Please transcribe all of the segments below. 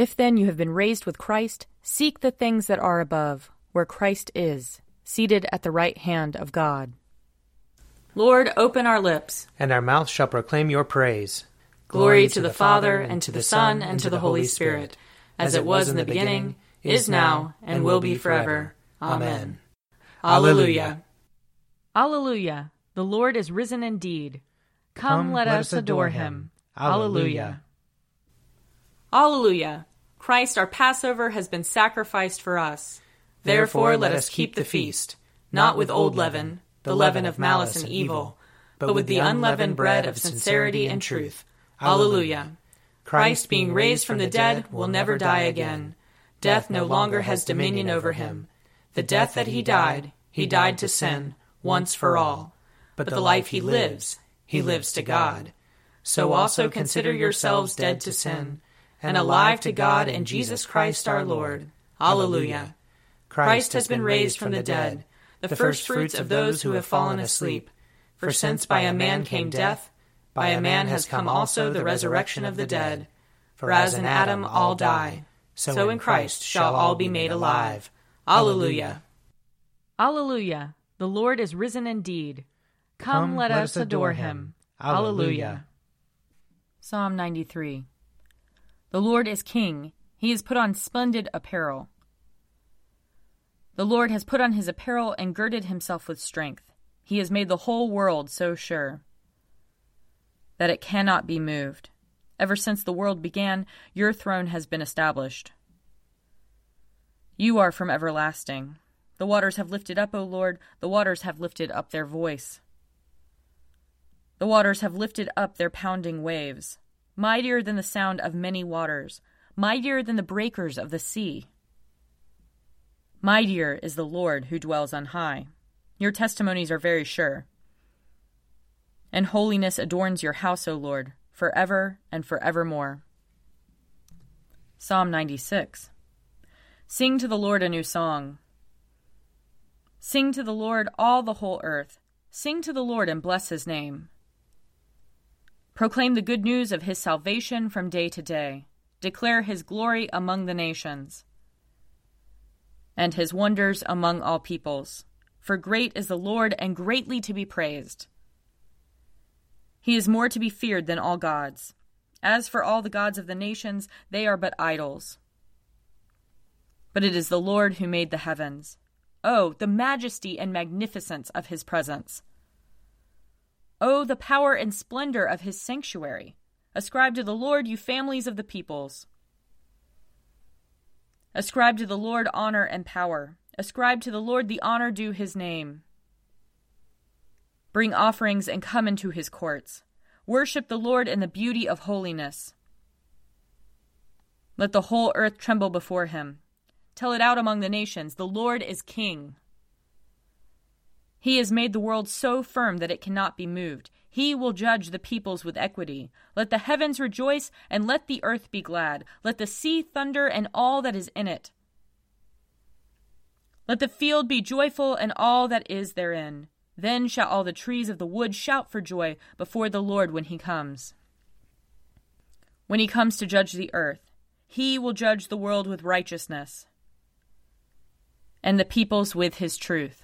If then you have been raised with Christ, seek the things that are above, where Christ is, seated at the right hand of God. Lord, open our lips, and our mouth shall proclaim your praise. Glory to the Father, and to the Son, and to the Holy Spirit, as it was in the beginning, is now, and will be forever. Amen. Alleluia. Alleluia. The Lord is risen indeed. Come, let, us adore him. Alleluia. Alleluia. Christ our Passover has been sacrificed for us. Therefore let us keep the feast, not with old leaven, the leaven of malice and evil, but with the unleavened bread of sincerity and truth. Alleluia. Christ, being raised from the dead, will never die again. Death no longer has dominion over him. The death that he died, he died to sin, once for all. But the life he lives, he lives to God. So also consider yourselves dead to sin, and alive to God and Jesus Christ our Lord. Alleluia. Christ has been raised from the dead, the firstfruits of those who have fallen asleep. For since by a man came death, by a man has come also the resurrection of the dead. For as in Adam all die, so in Christ shall all be made alive. Alleluia. Alleluia. The Lord is risen indeed. Come, let, us adore him. Alleluia. Psalm 93. The Lord is king. He has put on splendid apparel. The Lord has put on his apparel and girded himself with strength. He has made the whole world so sure that it cannot be moved. Ever since the world began, your throne has been established. You are from everlasting. The waters have lifted up, O Lord, the waters have lifted up their voice. The waters have lifted up their pounding waves, mightier than the sound of many waters, mightier than the breakers of the sea. Mightier is the Lord who dwells on high. Your testimonies are very sure. And holiness adorns your house, O Lord, forever and forevermore. Psalm 96. Sing to the Lord a new song. Sing to the Lord all the whole earth. Sing to the Lord and bless his name. Proclaim the good news of his salvation from day to day. Declare his glory among the nations and his wonders among all peoples. For great is the Lord and greatly to be praised. He is more to be feared than all gods. As for all the gods of the nations, they are but idols. But it is the Lord who made the heavens. Oh, the majesty and magnificence of his presence! Oh, the power and splendor of his sanctuary! Ascribe to the Lord, you families of the peoples. Ascribe to the Lord honor and power. Ascribe to the Lord the honor due his name. Bring offerings and come into his courts. Worship the Lord in the beauty of holiness. Let the whole earth tremble before him. Tell it out among the nations the Lord is king. He has made the world so firm that it cannot be moved. He will judge the peoples with equity. Let the heavens rejoice, and let the earth be glad. Let the sea thunder, and all that is in it. Let the field be joyful, and all that is therein. Then shall all the trees of the wood shout for joy before the Lord when he comes. When he comes to judge the earth, he will judge the world with righteousness, and the peoples with his truth.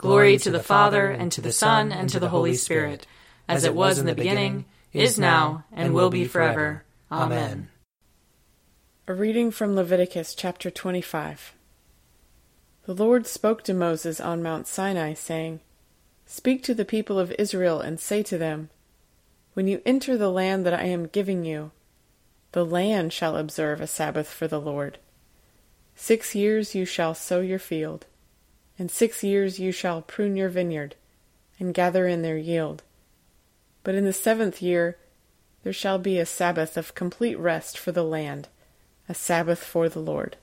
Glory to the Father, and to the Son, and to the Holy Spirit, as it was in the beginning, is now, and will be forever. Amen. A reading from Leviticus chapter 25. The Lord spoke to Moses on Mount Sinai, saying, Speak to the people of Israel and say to them, When you enter the land that I am giving you, the land shall observe a Sabbath for the Lord. Six years you shall sow your field in six years you shall prune your vineyard, and gather in their yield. But in the seventh year there shall be a Sabbath of complete rest for the land, a Sabbath for the Lord.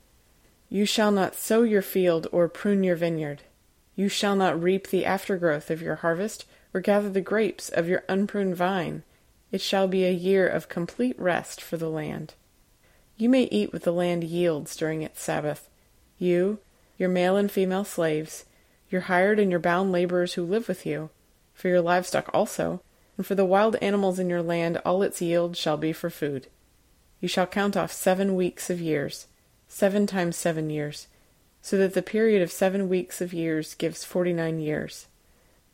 You shall not sow your field or prune your vineyard. You shall not reap the aftergrowth of your harvest, or gather the grapes of your unpruned vine. It shall be a year of complete rest for the land. You may eat what the land yields during its Sabbath. You, your male and female slaves, your hired and your bound laborers who live with you, for your livestock also, and for the wild animals in your land all its yield shall be for food. You shall count off seven weeks of years, seven times seven years, so that the period of seven weeks of years gives forty nine years.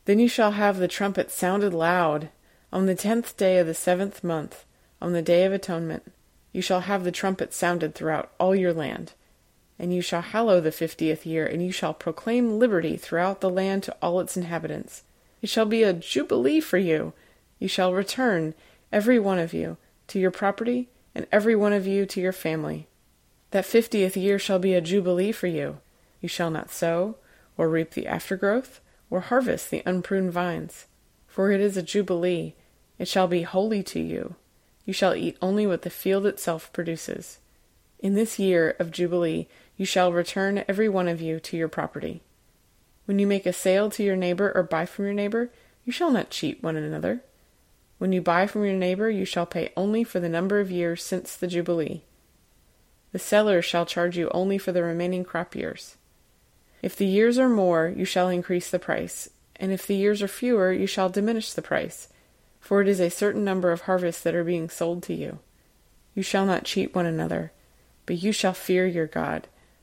Then you shall have the trumpet sounded loud. On the tenth day of the seventh month, on the day of atonement, you shall have the trumpet sounded throughout all your land. And you shall hallow the fiftieth year, and you shall proclaim liberty throughout the land to all its inhabitants. It shall be a jubilee for you. You shall return, every one of you, to your property, and every one of you to your family. That fiftieth year shall be a jubilee for you. You shall not sow, or reap the aftergrowth, or harvest the unpruned vines. For it is a jubilee, it shall be holy to you. You shall eat only what the field itself produces. In this year of jubilee you shall return every one of you to your property. When you make a sale to your neighbor or buy from your neighbor, you shall not cheat one another. When you buy from your neighbor, you shall pay only for the number of years since the Jubilee. The seller shall charge you only for the remaining crop years. If the years are more, you shall increase the price, and if the years are fewer, you shall diminish the price, for it is a certain number of harvests that are being sold to you. You shall not cheat one another, but you shall fear your God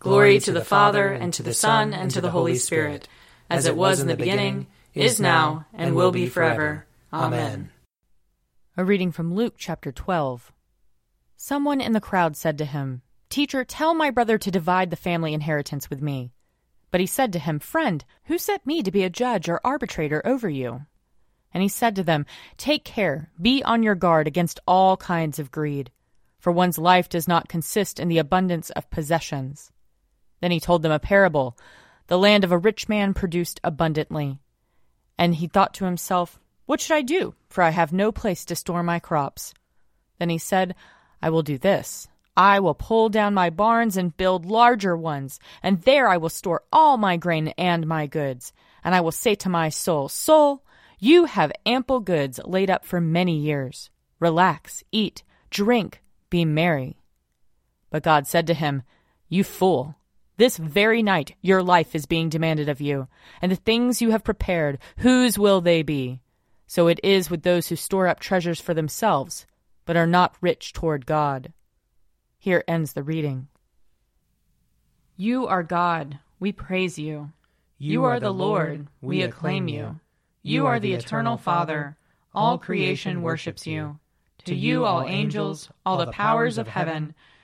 Glory to the Father, and to the Son, and to the Holy Spirit, as it was in the beginning, is now, and will be forever. Amen. A reading from Luke chapter 12. Someone in the crowd said to him, Teacher, tell my brother to divide the family inheritance with me. But he said to him, Friend, who set me to be a judge or arbitrator over you? And he said to them, Take care, be on your guard against all kinds of greed, for one's life does not consist in the abundance of possessions. Then he told them a parable. The land of a rich man produced abundantly. And he thought to himself, What should I do? For I have no place to store my crops. Then he said, I will do this. I will pull down my barns and build larger ones, and there I will store all my grain and my goods. And I will say to my soul, Soul, you have ample goods laid up for many years. Relax, eat, drink, be merry. But God said to him, You fool. This very night your life is being demanded of you, and the things you have prepared, whose will they be? So it is with those who store up treasures for themselves, but are not rich toward God. Here ends the reading. You are God, we praise you. You, are the Lord, we acclaim you. You are the eternal Father, all creation worships you. To you, all angels, all the powers of heaven,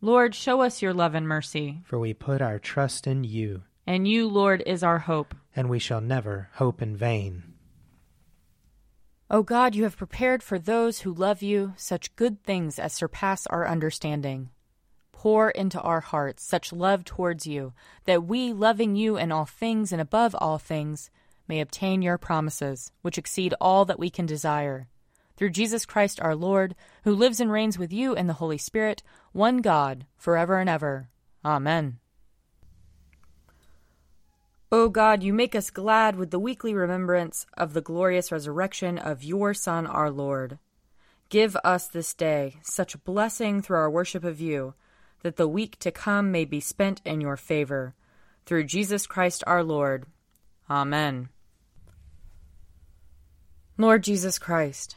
Lord, show us your love and mercy. For we put our trust in you. And you, Lord, is our hope. And we shall never hope in vain. O God, you have prepared for those who love you such good things as surpass our understanding. Pour into our hearts such love towards you, that we, loving you in all things and above all things, may obtain your promises, which exceed all that we can desire. Through Jesus Christ our Lord, who lives and reigns with you in the Holy Spirit, one God, forever and ever. Amen. O God, you make us glad with the weekly remembrance of the glorious resurrection of your Son, our Lord. Give us this day such blessing through our worship of you that the week to come may be spent in your favor. Through Jesus Christ our Lord. Amen. Lord Jesus Christ,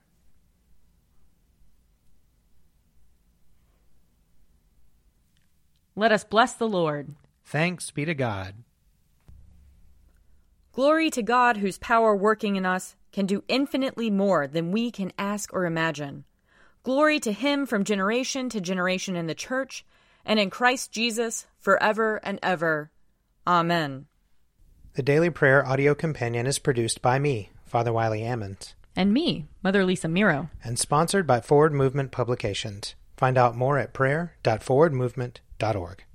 Let us bless the Lord. Thanks be to God. Glory to God, whose power working in us can do infinitely more than we can ask or imagine. Glory to Him from generation to generation in the Church and in Christ Jesus forever and ever. Amen. The Daily Prayer audio companion is produced by me, Father Wiley Ammons. And me, Mother Lisa Miro. And sponsored by Forward Movement Publications. Find out more at prayer.forwardmovement.org.